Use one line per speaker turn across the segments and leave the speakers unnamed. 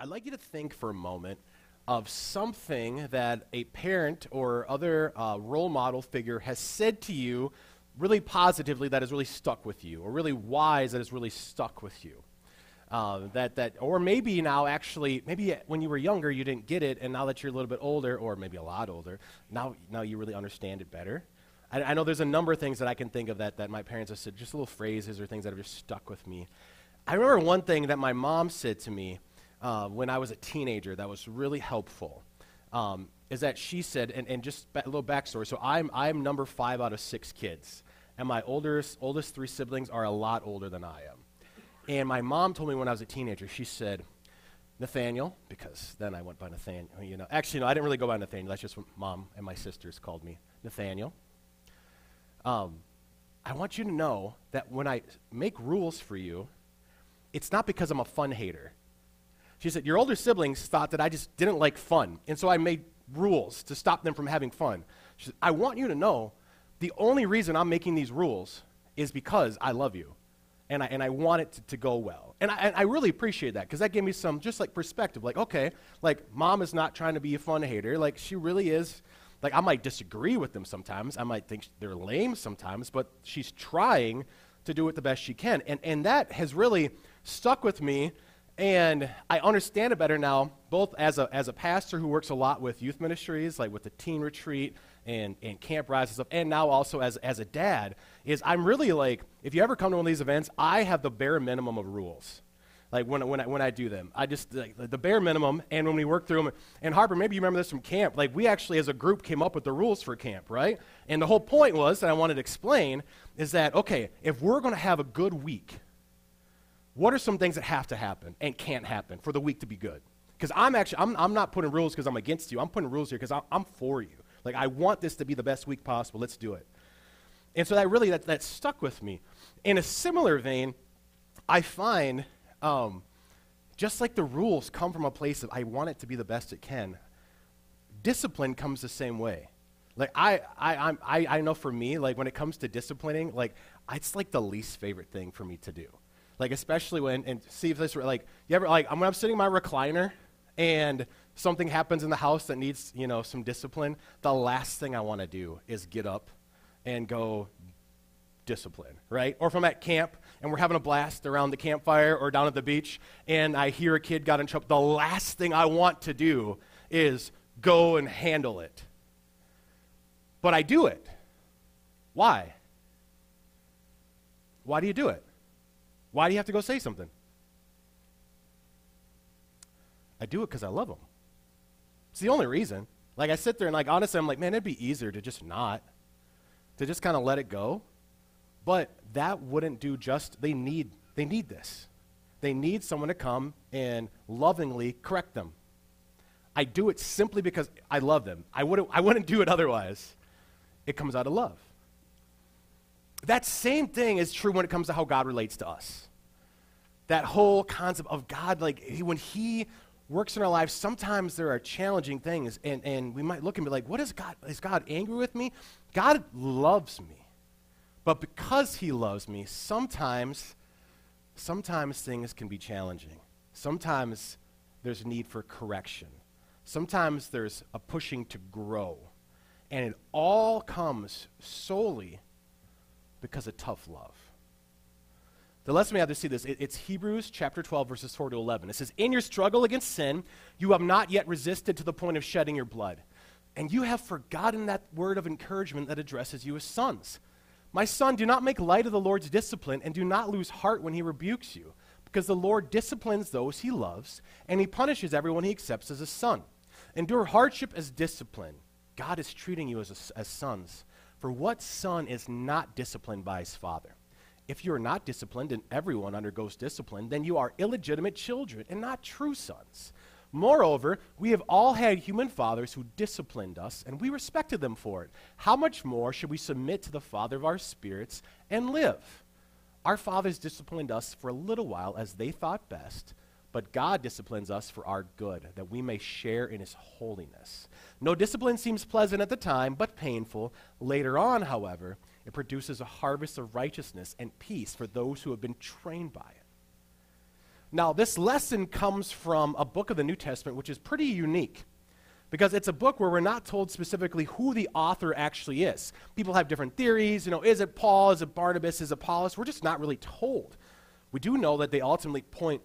I'd like you to think for a moment of something that a parent or other uh, role model figure has said to you really positively that has really stuck with you, or really wise that has really stuck with you. Uh, that, that, or maybe now actually, maybe when you were younger you didn't get it, and now that you're a little bit older, or maybe a lot older, now, now you really understand it better. I, I know there's a number of things that I can think of that, that my parents have said, just little phrases or things that have just stuck with me. I remember one thing that my mom said to me uh, when I was a teenager that was really helpful. Um, is that she said, and, and just a little backstory. So I'm, I'm number five out of six kids, and my oldest, oldest three siblings are a lot older than I am. And my mom told me when I was a teenager, she said, Nathaniel, because then I went by Nathaniel. You know, actually, no, I didn't really go by Nathaniel. That's just what mom and my sisters called me, Nathaniel. Um, I want you to know that when I make rules for you, it's not because I'm a fun hater. She said, Your older siblings thought that I just didn't like fun, and so I made rules to stop them from having fun. She said, I want you to know the only reason I'm making these rules is because I love you, and I, and I want it to, to go well. And I, and I really appreciate that because that gave me some just like perspective. Like, okay, like mom is not trying to be a fun hater. Like, she really is. Like, I might disagree with them sometimes. I might think they're lame sometimes, but she's trying to do it the best she can. And, and that has really stuck with me and I understand it better now, both as a, as a pastor who works a lot with youth ministries, like with the teen retreat and, and camp rise and stuff, and now also as, as a dad, is I'm really like, if you ever come to one of these events, I have the bare minimum of rules. Like when, when, I, when I do them, I just, like, the bare minimum, and when we work through them, and Harper, maybe you remember this from camp, like we actually as a group came up with the rules for camp, right? And the whole point was, that I wanted to explain, is that, okay, if we're going to have a good week, what are some things that have to happen and can't happen for the week to be good? Because I'm actually, I'm, I'm not putting rules because I'm against you. I'm putting rules here because I'm, for you. Like, I want this to be the best week possible. Let's do it. And so that really, that, that stuck with me. In a similar vein, I find um, just like the rules come from a place of I want it to be the best it can, discipline comes the same way. Like I, I, I'm, I, I know for me, like when it comes to disciplining, like it's like the least favorite thing for me to do. Like especially when and see if this like you ever like when I'm sitting in my recliner and something happens in the house that needs you know some discipline. The last thing I want to do is get up and go discipline, right? Or if I'm at camp and we're having a blast around the campfire or down at the beach and I hear a kid got in trouble, the last thing I want to do is go and handle it. But I do it. Why? Why do you do it? Why do you have to go say something? I do it because I love them. It's the only reason. Like, I sit there and, like, honestly, I'm like, man, it'd be easier to just not, to just kind of let it go. But that wouldn't do just, they need, they need this. They need someone to come and lovingly correct them. I do it simply because I love them. I wouldn't, I wouldn't do it otherwise. It comes out of love. That same thing is true when it comes to how God relates to us. That whole concept of God, like when He works in our lives, sometimes there are challenging things, and, and we might look and be like, what is God? Is God angry with me? God loves me. But because He loves me, sometimes, sometimes things can be challenging. Sometimes there's a need for correction. Sometimes there's a pushing to grow. And it all comes solely because of tough love. The lesson we have to see this, it, it's Hebrews chapter 12, verses 4 to 11. It says, In your struggle against sin, you have not yet resisted to the point of shedding your blood. And you have forgotten that word of encouragement that addresses you as sons. My son, do not make light of the Lord's discipline, and do not lose heart when he rebukes you, because the Lord disciplines those he loves, and he punishes everyone he accepts as a son. Endure hardship as discipline. God is treating you as, a, as sons. For what son is not disciplined by his father? If you are not disciplined, and everyone undergoes discipline, then you are illegitimate children and not true sons. Moreover, we have all had human fathers who disciplined us, and we respected them for it. How much more should we submit to the Father of our spirits and live? Our fathers disciplined us for a little while as they thought best, but God disciplines us for our good, that we may share in his holiness. No discipline seems pleasant at the time, but painful. Later on, however, it produces a harvest of righteousness and peace for those who have been trained by it. Now, this lesson comes from a book of the New Testament, which is pretty unique because it's a book where we're not told specifically who the author actually is. People have different theories. You know, is it Paul? Is it Barnabas? Is it Apollos? We're just not really told. We do know that they ultimately point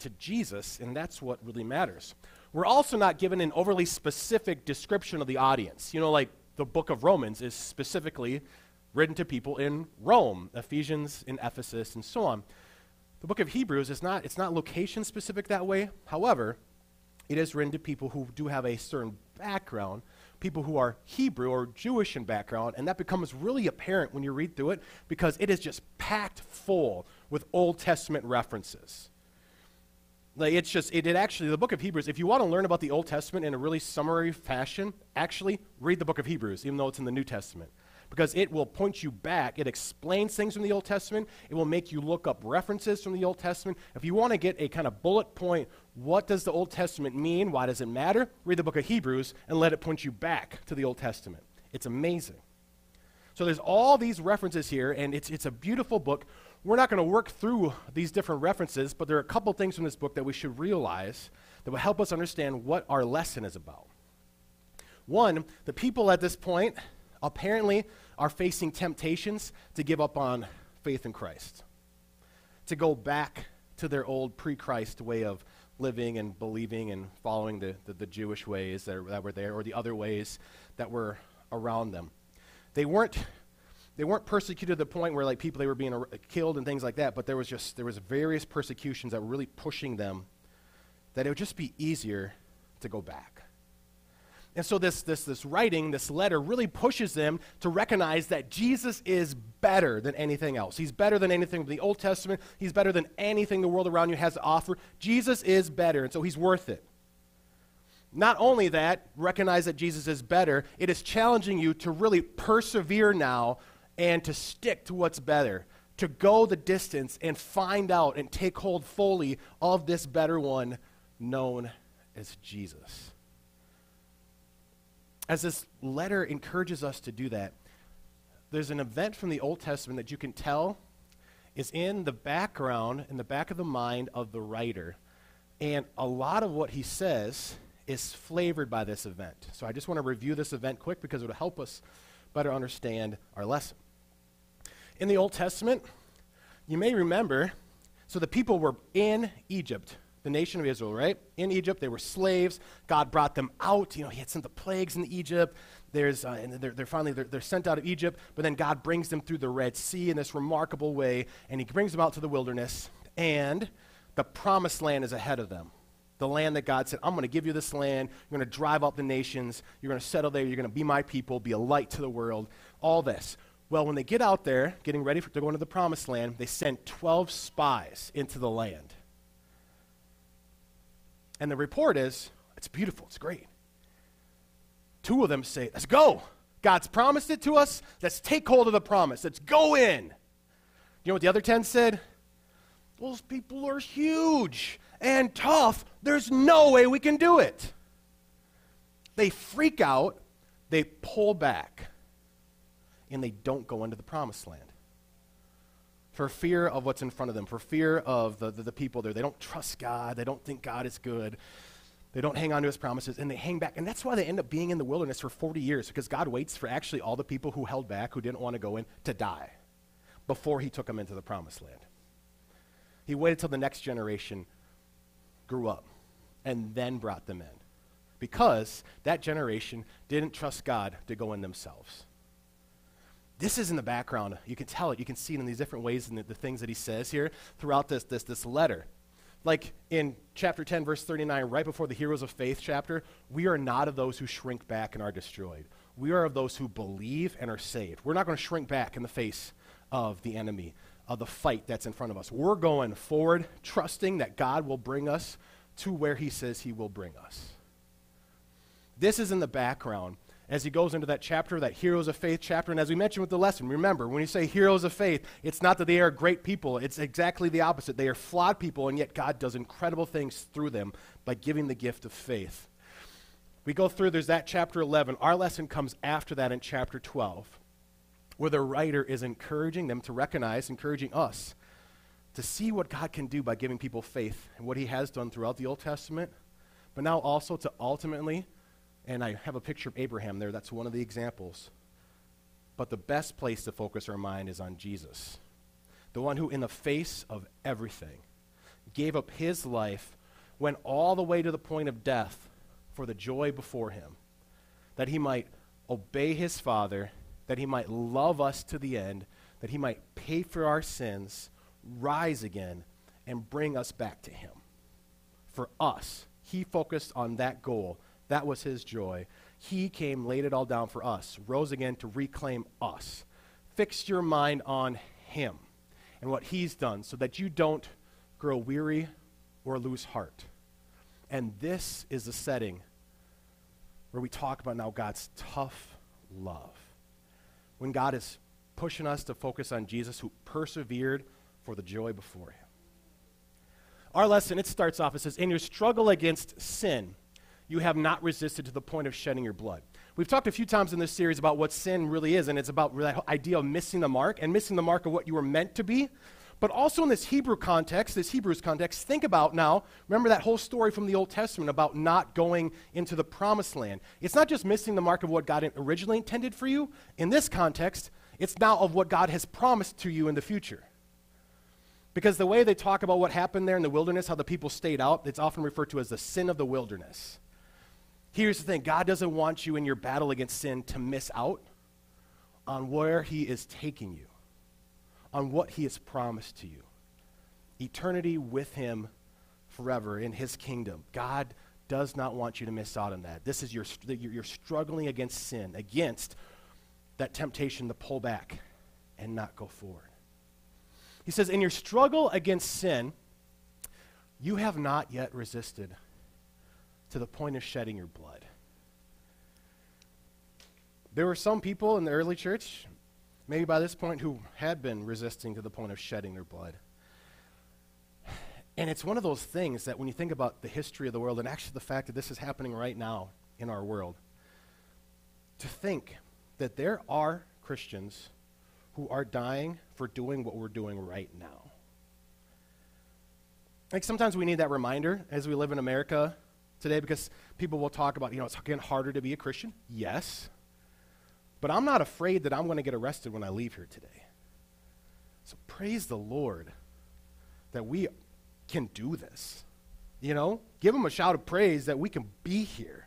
to Jesus, and that's what really matters. We're also not given an overly specific description of the audience. You know, like the book of Romans is specifically written to people in Rome, Ephesians in Ephesus, and so on. The book of Hebrews is not, it's not location specific that way. However, it is written to people who do have a certain background, people who are Hebrew or Jewish in background, and that becomes really apparent when you read through it because it is just packed full with Old Testament references. Like it's just, it, it actually, the book of Hebrews, if you want to learn about the Old Testament in a really summary fashion, actually read the book of Hebrews, even though it's in the New Testament. Because it will point you back. It explains things from the Old Testament. It will make you look up references from the Old Testament. If you want to get a kind of bullet point, what does the Old Testament mean? Why does it matter? Read the book of Hebrews and let it point you back to the Old Testament. It's amazing. So there's all these references here, and it's, it's a beautiful book we're not going to work through these different references, but there are a couple things from this book that we should realize that will help us understand what our lesson is about. One, the people at this point apparently are facing temptations to give up on faith in Christ, to go back to their old pre Christ way of living and believing and following the, the, the Jewish ways that, are, that were there or the other ways that were around them. They weren't they weren't persecuted to the point where like people they were being killed and things like that but there was just there was various persecutions that were really pushing them that it would just be easier to go back. And so this this this writing this letter really pushes them to recognize that jesus is better than anything else. He's better than anything in the old testament. He's better than anything the world around you has to offer. Jesus is better and so he's worth it. Not only that, recognize that Jesus is better, it is challenging you to really persevere now and to stick to what's better, to go the distance and find out and take hold fully of this better one known as Jesus. As this letter encourages us to do that, there's an event from the Old Testament that you can tell is in the background, in the back of the mind of the writer. And a lot of what he says is flavored by this event. So I just want to review this event quick because it will help us better understand our lesson. In the Old Testament, you may remember, so the people were in Egypt, the nation of Israel, right? In Egypt, they were slaves. God brought them out. You know, He had sent the plagues in Egypt. There's, uh, and they're, they're finally they're, they're sent out of Egypt, but then God brings them through the Red Sea in this remarkable way, and He brings them out to the wilderness, and the promised land is ahead of them. The land that God said, I'm going to give you this land. You're going to drive out the nations. You're going to settle there. You're going to be my people, be a light to the world. All this. Well, when they get out there, getting ready for, to go into the promised land, they send 12 spies into the land. And the report is, it's beautiful, it's great. Two of them say, let's go. God's promised it to us. Let's take hold of the promise. Let's go in. You know what the other 10 said? Those people are huge and tough. There's no way we can do it. They freak out. They pull back and they don't go into the promised land. For fear of what's in front of them, for fear of the, the, the, people there. They don't trust God. They don't think God is good. They don't hang on to his promises, and they hang back. And that's why they end up being in the wilderness for 40 years, because God waits for actually all the people who held back, who didn't want to go in, to die before he took them into the promised land. He waited till the next generation grew up and then brought them in because that generation didn't trust God to go in themselves. This is in the background. You can tell it. You can see it in these different ways in the, the things that he says here throughout this, this, this letter. Like in chapter 10, verse 39, right before the heroes of faith chapter, we are not of those who shrink back and are destroyed. We are of those who believe and are saved. We're not going to shrink back in the face of the enemy, of the fight that's in front of us. We're going forward, trusting that God will bring us to where he says he will bring us. This is in the background as he goes into that chapter, that heroes of faith chapter. And as we mentioned with the lesson, remember, when you say heroes of faith, it's not that they are great people, it's exactly the opposite. They are flawed people, and yet God does incredible things through them by giving the gift of faith. We go through, there's that chapter 11. Our lesson comes after that in chapter 12, where the writer is encouraging them to recognize, encouraging us to see what God can do by giving people faith and what He has done throughout the Old Testament, but now also to ultimately, and I have a picture of Abraham there, that's one of the examples. But the best place to focus our mind is on Jesus, the one who, in the face of everything, gave up his life, went all the way to the point of death for the joy before him, that he might obey his Father, that he might love us to the end, that he might pay for our sins, rise again, and bring us back to him. For us, he focused on that goal. That was his joy. He came, laid it all down for us, rose again to reclaim us. Fix your mind on him and what he's done so that you don't grow weary or lose heart. And this is the setting where we talk about now God's tough love. When God is pushing us to focus on Jesus who persevered for the joy before him. Our lesson, it starts off, it says, In your struggle against sin, you have not resisted to the point of shedding your blood. We've talked a few times in this series about what sin really is, and it's about that idea of missing the mark and missing the mark of what you were meant to be. But also in this Hebrew context, this Hebrews context, think about now, remember that whole story from the Old Testament about not going into the promised land. It's not just missing the mark of what God originally intended for you. In this context, it's now of what God has promised to you in the future. Because the way they talk about what happened there in the wilderness, how the people stayed out, it's often referred to as the sin of the wilderness. Here's the thing God doesn't want you in your battle against sin to miss out on where He is taking you on what he has promised to you eternity with him forever in his kingdom. God does not want you to miss out on that. This is your, you're struggling against sin, against that temptation to pull back and not go forward. He says, In your struggle against sin, you have not yet resisted to the point of shedding your blood. There were some people in the early church, maybe by this point, who had been resisting to the point of shedding their blood. And it's one of those things that when you think about the history of the world, and actually the fact that this is happening right now in our world, to think that there are Christians who are dying for doing what we're doing right now. Like sometimes we need that reminder as we live in America today because people will talk about, you know, it's getting harder to be a Christian. Yes. But I'm not afraid that I'm going to get arrested when I leave here today. So praise the Lord that we can do this. You know, give him a shout of praise that we can be here.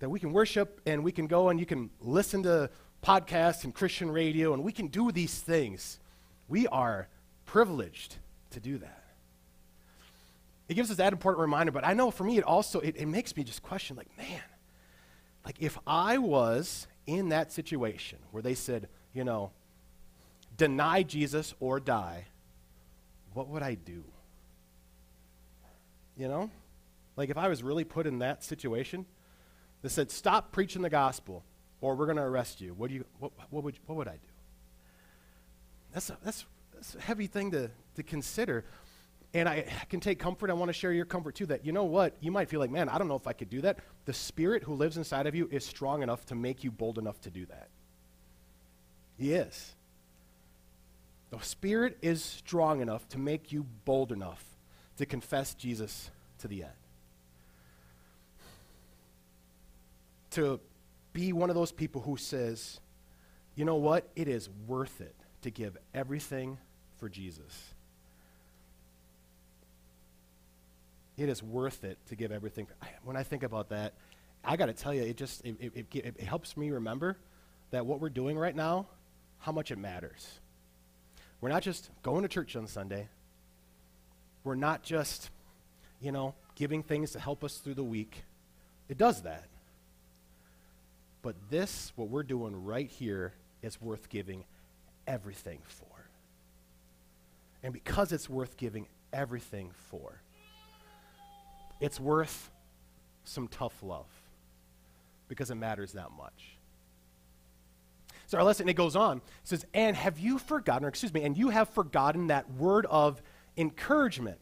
That we can worship and we can go and you can listen to podcasts and Christian radio and we can do these things. We are privileged to do that. It gives us that important reminder, but I know for me it also it, it makes me just question like, man, like if I was in that situation where they said, you know, deny Jesus or die, what would I do? You know? Like if I was really put in that situation, they said, stop preaching the gospel or we're going to arrest you. What, do you, what, what, would, what would I do? That's a, that's, that's a heavy thing to, to consider. And I can take comfort. I want to share your comfort too that, you know what? You might feel like, man, I don't know if I could do that. The Spirit who lives inside of you is strong enough to make you bold enough to do that. He is. The Spirit is strong enough to make you bold enough to confess Jesus to the end. To be one of those people who says, you know what? It is worth it to give everything for Jesus. It is worth it to give everything. When I think about that, I got to tell you, it just it, it, it, it helps me remember that what we're doing right now, how much it matters. We're not just going to church on Sunday. We're not just, you know, giving things to help us through the week. It does that. But this, what we're doing right here, is worth giving everything for. And because it's worth giving everything for, it's worth some tough love because it matters that much. So our lesson, it goes on. It says, and have you forgotten, or excuse me, and you have forgotten that word of encouragement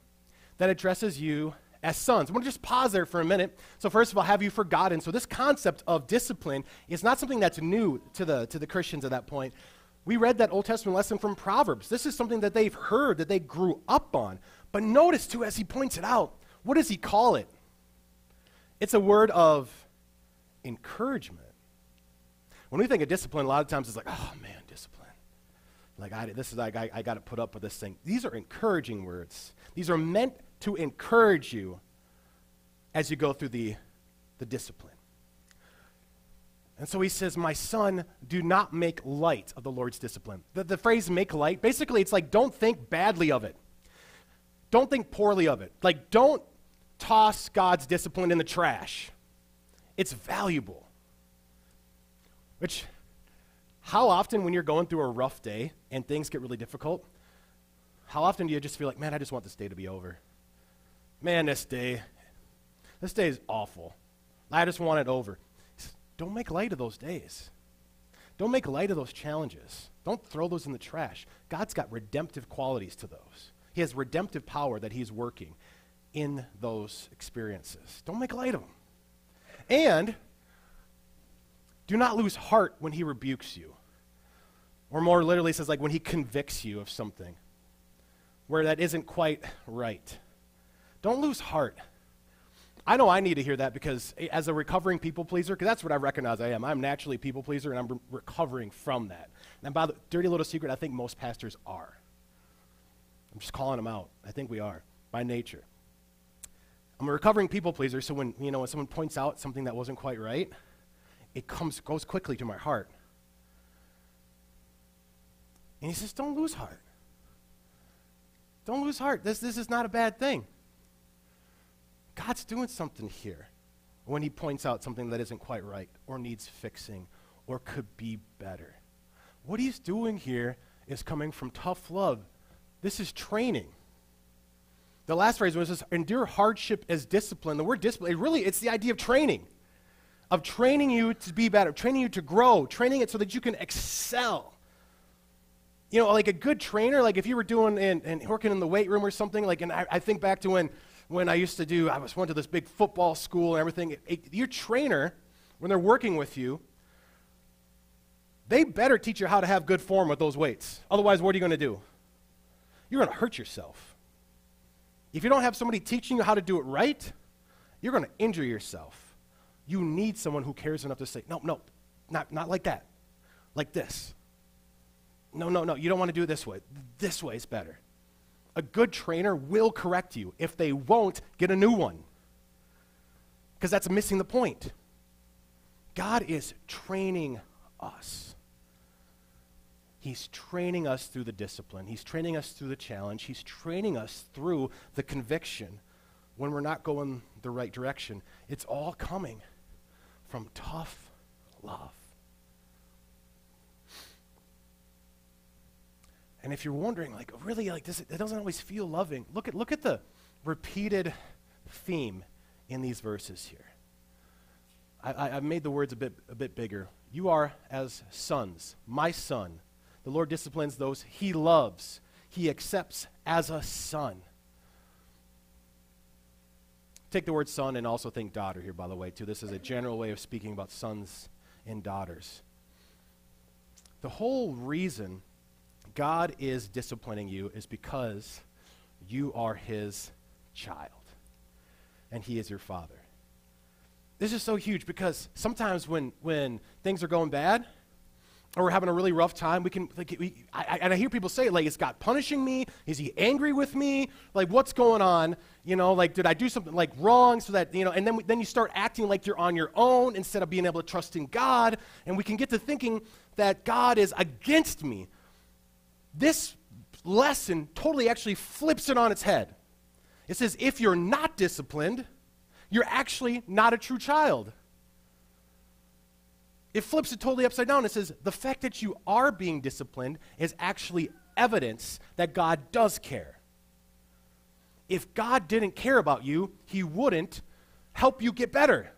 that addresses you as sons. I want to just pause there for a minute. So first of all, have you forgotten? So this concept of discipline is not something that's new to the, to the Christians at that point. We read that Old Testament lesson from Proverbs. This is something that they've heard, that they grew up on. But notice, too, as he points it out, what does he call it? It's a word of encouragement. When we think of discipline, a lot of times it's like, oh man, discipline. Like, I, this is like, I, I got to put up with this thing. These are encouraging words. These are meant to encourage you as you go through the, the discipline. And so he says, My son, do not make light of the Lord's discipline. The, the phrase make light, basically, it's like don't think badly of it. Don't think poorly of it. Like, don't toss God's discipline in the trash. It's valuable. Which, how often when you're going through a rough day and things get really difficult, how often do you just feel like, man, I just want this day to be over? Man, this day, this day is awful. I just want it over. Don't make light of those days. Don't make light of those challenges. Don't throw those in the trash. God's got redemptive qualities to those. He has redemptive power that He's working in those experiences. Don't make light of them. And do not lose heart when He rebukes you. Or more literally says, like when He convicts you of something where that isn't quite right. Don't lose heart. I know I need to hear that because eh, as a recovering people pleaser, because that's what I recognize I am. I'm naturally a people pleaser and I'm re- recovering from that. And by the dirty little secret, I think most pastors are. I'm just calling them out. I think we are by nature. I'm a recovering people pleaser, so when you know when someone points out something that wasn't quite right, it comes goes quickly to my heart. And he says, "Don't lose heart. Don't lose heart. This this is not a bad thing." God's doing something here when he points out something that isn't quite right or needs fixing or could be better. What he's doing here is coming from tough love. This is training. The last phrase was this, endure hardship as discipline. The word discipline, it really, it's the idea of training, of training you to be better, training you to grow, training it so that you can excel. You know, like a good trainer, like if you were doing and working in the weight room or something, like, and I, I think back to when when I used to do, I was went to this big football school and everything. It, your trainer, when they're working with you, they better teach you how to have good form with those weights. Otherwise, what are you going to do? You're going to hurt yourself. If you don't have somebody teaching you how to do it right, you're going to injure yourself. You need someone who cares enough to say, no, no, not, not like that, like this. No, no, no, you don't want to do it this way. This way is better a good trainer will correct you. If they won't, get a new one. Because that's missing the point. God is training us. He's training us through the discipline. He's training us through the challenge. He's training us through the conviction when we're not going the right direction. It's all coming from tough love. And if you're wondering, like, really, like, this, it doesn't always feel loving, look at, look at the repeated theme in these verses here. I, I, have made the words a bit, a bit bigger. You are as sons, my son. The Lord disciplines those he loves, he accepts as a son. Take the word son and also think daughter here, by the way, too. This is a general way of speaking about sons and daughters. The whole reason God is disciplining you is because you are his child and he is your father. This is so huge because sometimes when, when things are going bad or we're having a really rough time, we can, like, we, I, and I hear people say, like, is God punishing me? Is he angry with me? Like, what's going on? You know, like, did I do something, like, wrong so that, you know, and then, then you start acting like you're on your own instead of being able to trust in God. And we can get to thinking that God is against me this lesson totally actually flips it on its head. It says, if you're not disciplined, you're actually not a true child. It flips it totally upside down. It says, the fact that you are being disciplined is actually evidence that God does care. If God didn't care about you, He wouldn't help you get better.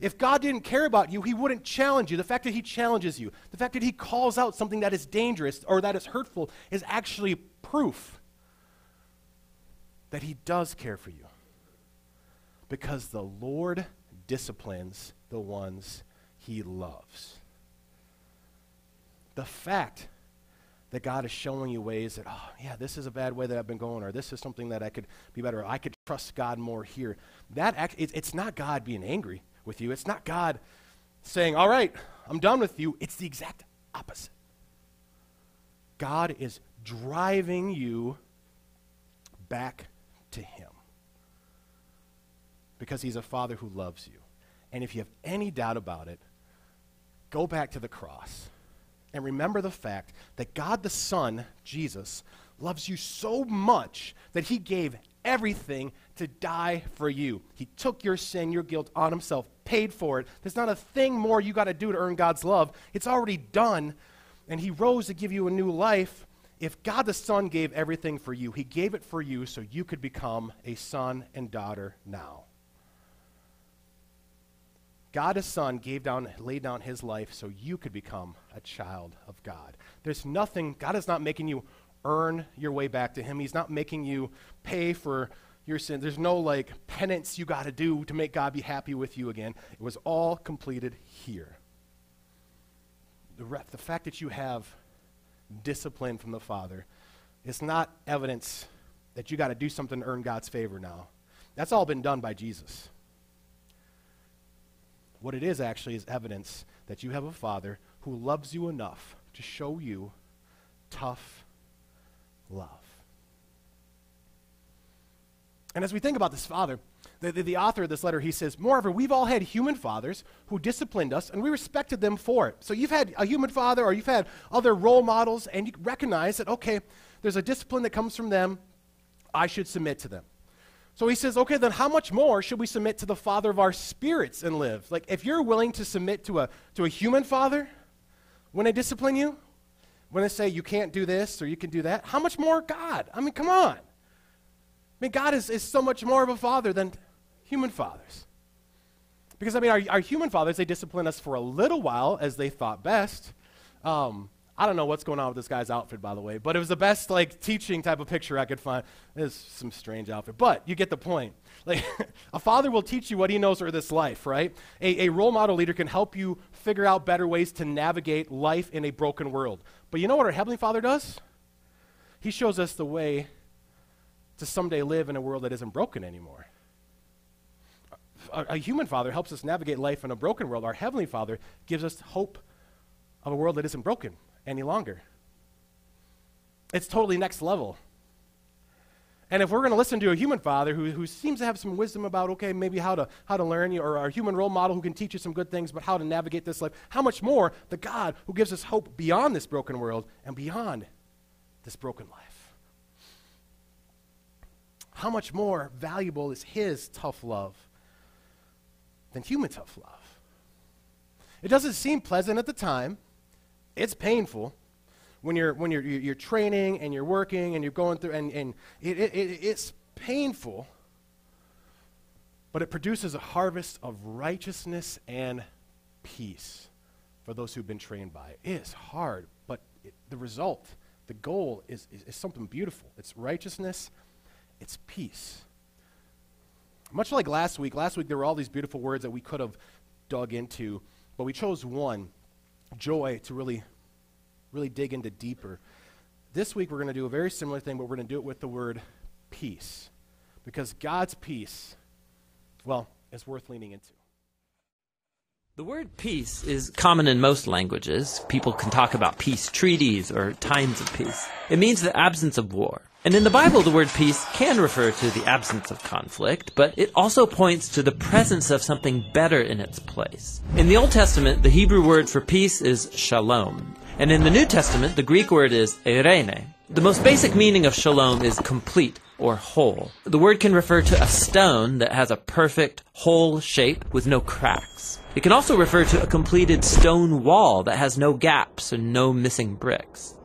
If God didn't care about you, He wouldn't challenge you. The fact that He challenges you, the fact that He calls out something that is dangerous or that is hurtful, is actually proof that He does care for you. Because the Lord disciplines the ones He loves. The fact that God is showing you ways that, oh, yeah, this is a bad way that I've been going, or this is something that I could be better, or I could trust God more here. That act, it, it's not God being angry with you. It's not God saying, all right, I'm done with you. It's the exact opposite. God is driving you back to Him because He's a Father who loves you. And if you have any doubt about it, go back to the cross and remember the fact that God the Son, Jesus, loves you so much that he gave everything to die for you. He took your sin, your guilt on himself, paid for it. There's not a thing more you got to do to earn God's love. It's already done. And he rose to give you a new life. If God the Son gave everything for you, he gave it for you so you could become a son and daughter now. God the Son gave down, laid down his life so you could become a child of God. There's nothing, God is not making you earn your way back to him. He's not making you pay for your sin. There's no like penance you got to do to make God be happy with you again. It was all completed here. The, re- the fact that you have discipline from the Father is not evidence that you got to do something to earn God's favor now. That's all been done by Jesus. What it is actually is evidence that you have a father who loves you enough to show you tough love. And as we think about this father, the, the, the, author of this letter, he says, Moreover, we've all had human fathers who disciplined us, and we respected them for it. So you've had a human father, or you've had other role models, and you recognize that, okay, there's a discipline that comes from them. I should submit to them. So he says, okay, then how much more should we submit to the Father of our spirits and live? Like, if you're willing to submit to a, to a human father when they discipline you, when they say you can't do this or you can do that, how much more God? I mean, come on. I mean, God is, is so much more of a father than human fathers. Because, I mean, our, our human fathers, they discipline us for a little while as they thought best. Um, I don't know what's going on with this guy's outfit, by the way, but it was the best like teaching type of picture I could find. It's some strange outfit, but you get the point. Like a father will teach you what he knows for this life, right? A, a role model leader can help you figure out better ways to navigate life in a broken world. But you know what our heavenly Father does? He shows us the way to someday live in a world that isn't broken anymore. A, a human father helps us navigate life in a broken world. Our heavenly Father gives us hope of a world that isn't broken any longer. It's totally next level. And if we're going to listen to a human father who, who seems to have some wisdom about, okay, maybe how to, how to learn, or our human role model who can teach you some good things, but how to navigate this life, how much more the God who gives us hope beyond this broken world and beyond this broken life? How much more valuable is his tough love than human tough love? It doesn't seem pleasant at the time, it's painful when you're when you're you're training and you're working and you're going through and, and it, it, it, it's painful but it produces a harvest of righteousness and peace for those who've been trained by it. It is hard, but it, the result, the goal is, is, is something beautiful. It's righteousness, it's peace. Much like last week, last week there were all these beautiful words that we could have dug into, but we chose one joy to really, really dig into deeper. This week we're going to do a very similar thing, but we're going to do it with the word peace. Because God's peace, well, is worth leaning into.
The word peace is common in most languages. People can talk about peace treaties or times of peace. It means the absence of war. And in the Bible, the word peace can refer to the absence of conflict, but it also points to the presence of something better in its place. In the Old Testament, the Hebrew word for peace is shalom. And in the New Testament, the Greek word is eirene. The most basic meaning of shalom is complete or whole. The word can refer to a stone that has a perfect, whole shape with no cracks. It can also refer to a completed stone wall that has no gaps and no missing bricks.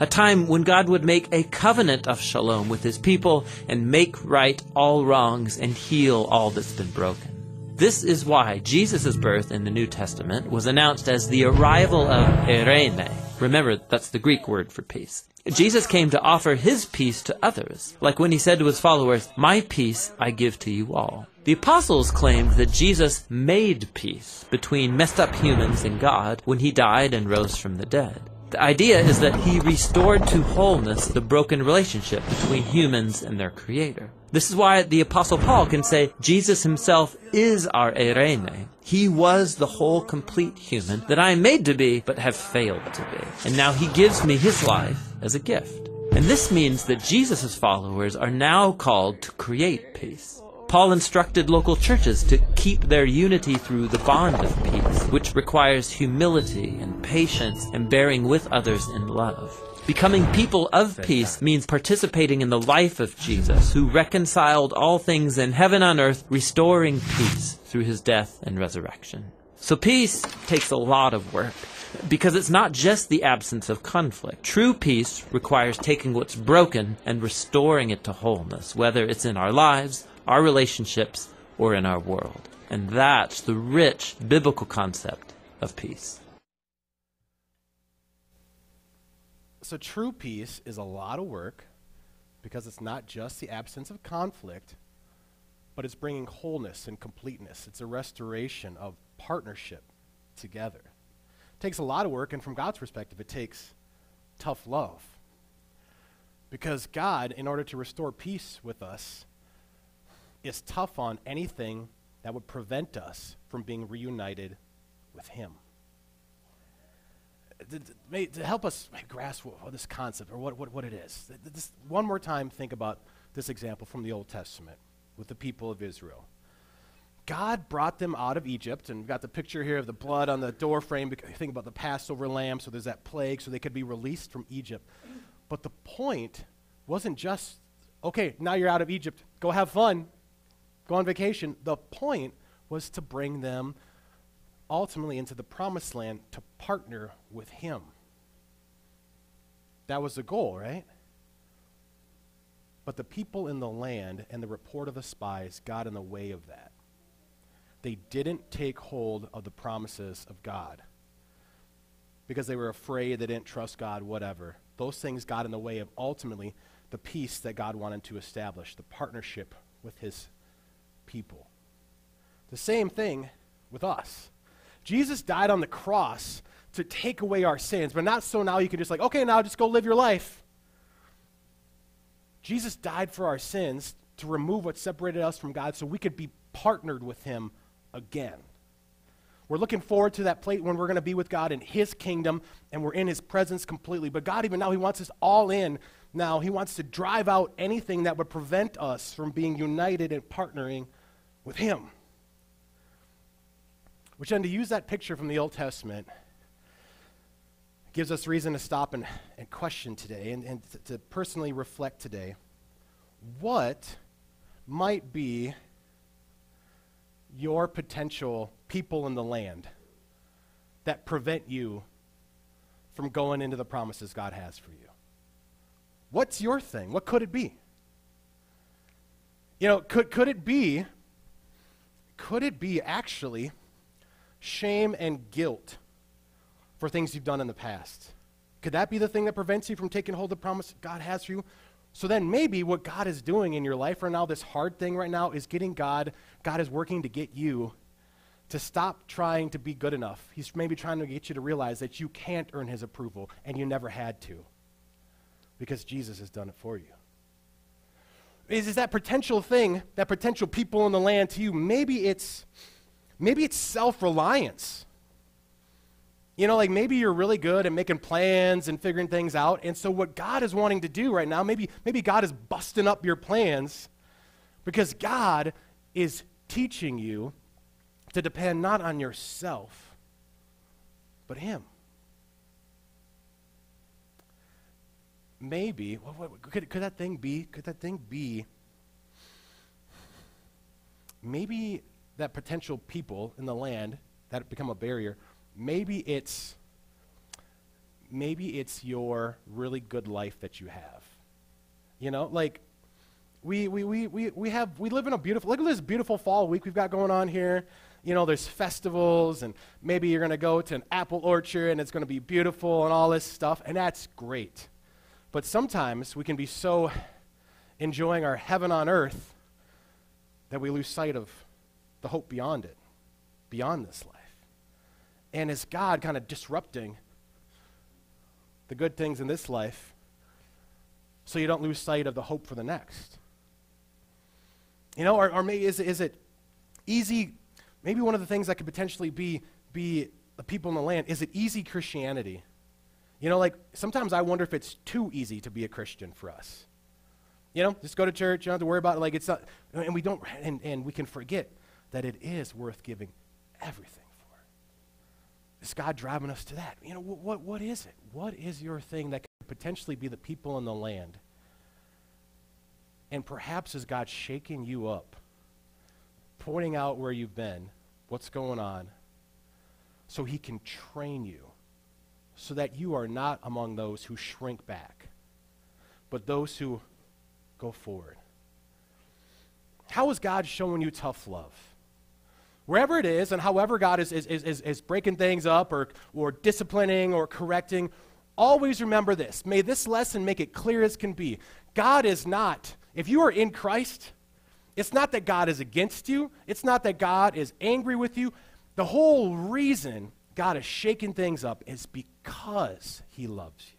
a time when God would make a covenant of shalom with his people and make right all wrongs and heal all that's been broken. This is why Jesus' birth in the New Testament was announced as the arrival of eirene. Remember, that's the Greek word for peace. Jesus came to offer his peace to others, like when he said to his followers, My peace I give to you all. The apostles claimed that Jesus made peace between messed up humans and God when he died and rose from the dead. The idea is that he restored to wholeness the broken relationship between humans and their creator. This is why the apostle Paul can say Jesus himself is our eirene. He was the whole complete human that I am made to be but have failed to be. And now he gives me his life as a gift. And this means that Jesus' followers are now called to create peace. Paul instructed local churches to keep their unity through the bond of peace, which requires humility and patience and bearing with others in love. Becoming people of peace means participating in the life of Jesus, who reconciled all things in heaven and earth, restoring peace through his death and resurrection. So peace takes a lot of work because it's not just the absence of conflict. True peace requires taking what's broken and restoring it to wholeness, whether it's in our lives, our relationships, or in our world. And that's the rich biblical concept of peace.
So, true peace is a lot of work because it's not just the absence of conflict, but it's bringing wholeness and completeness. It's a restoration of partnership together. It takes a lot of work, and from God's perspective, it takes tough love. Because God, in order to restore peace with us, is tough on anything that would prevent us from being reunited with Him. Uh, to, to, to help us grasp what, what, this concept or what, what, what it is, this, one more time, think about this example from the Old Testament with the people of Israel. God brought them out of Egypt, and we've got the picture here of the blood on the door frame. Think about the Passover lamb, so there's that plague, so they could be released from Egypt. But the point wasn't just, okay, now you're out of Egypt, go have fun go on vacation. The point was to bring them ultimately into the promised land to partner with Him. That was the goal, right? But the people in the land and the report of the spies got in the way of that. They didn't take hold of the promises of God because they were afraid, they didn't trust God, whatever. Those things got in the way of ultimately the peace that God wanted to establish, the partnership with His people. The same thing with us. Jesus died on the cross to take away our sins, but not so now you can just like, okay, now just go live your life. Jesus died for our sins to remove what separated us from God so we could be partnered with him again. We're looking forward to that plate when we're going to be with God in his kingdom and we're in his presence completely. But God, even now, he wants us all in. Now, he wants to drive out anything that would prevent us from being united and partnering with him. Which then, to use that picture from the Old Testament, gives us reason to stop and, and question today and, and to, to personally reflect today what might be your potential people in the land that prevent you from going into the promises God has for you? What's your thing? What could it be? You know, could, could it be could it be actually shame and guilt for things you've done in the past? Could that be the thing that prevents you from taking hold of the promise God has for you? So then maybe what God is doing in your life right now, this hard thing right now, is getting God, God is working to get you to stop trying to be good enough. He's maybe trying to get you to realize that you can't earn his approval and you never had to because Jesus has done it for you. Is, is that potential thing, that potential people in the land to you, maybe it's maybe it's self-reliance. You know, like maybe you're really good at making plans and figuring things out. And so what God is wanting to do right now, maybe, maybe God is busting up your plans because God is teaching you to depend not on yourself, but Him. Maybe, what, what, could, could that thing be, could that thing be, maybe that potential people in the land that become a barrier maybe it's maybe it's your really good life that you have. You know, like we, we, we, we, we have we live in a beautiful look at this beautiful fall week we've got going on here. You know, there's festivals and maybe you're gonna go to an apple orchard and it's gonna be beautiful and all this stuff, and that's great. But sometimes we can be so enjoying our heaven on earth that we lose sight of the hope beyond it, beyond this life. And is God kind of disrupting the good things in this life so you don't lose sight of the hope for the next? You know, or, or maybe is, is it easy? Maybe one of the things that could potentially be, be the people in the land, is it easy Christianity? You know, like sometimes I wonder if it's too easy to be a Christian for us. You know, just go to church, you don't have to worry about it. Like it's not, and we don't, and, and we can forget that it is worth giving everything. For. Is God driving us to that? You know, what, what, what is it? What is your thing that could potentially be the people in the land? And perhaps is God shaking you up, pointing out where you've been, what's going on, so he can train you so that you are not among those who shrink back, but those who go forward. How is God showing you tough love? Wherever it is, and however God is, is, is, is breaking things up or, or disciplining or correcting, always remember this. May this lesson make it clear as can be. God is not, if you are in Christ, it's not that God is against you, it's not that God is angry with you. The whole reason God is shaking things up is because He loves you.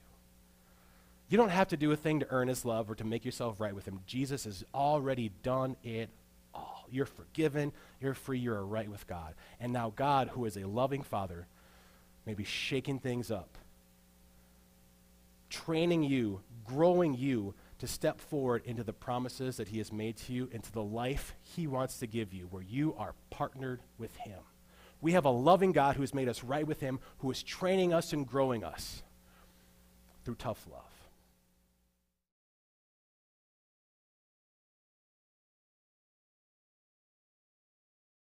You don't have to do a thing to earn His love or to make yourself right with Him. Jesus has already done it all. You're forgiven, you're free, you're right with God. And now, God, who is a loving Father, may be shaking things up, training you, growing you to step forward into the promises that He has made to you, into the life He wants to give you, where you are partnered with Him. We have a loving God who has made us right with Him, who is training us and growing us through tough love.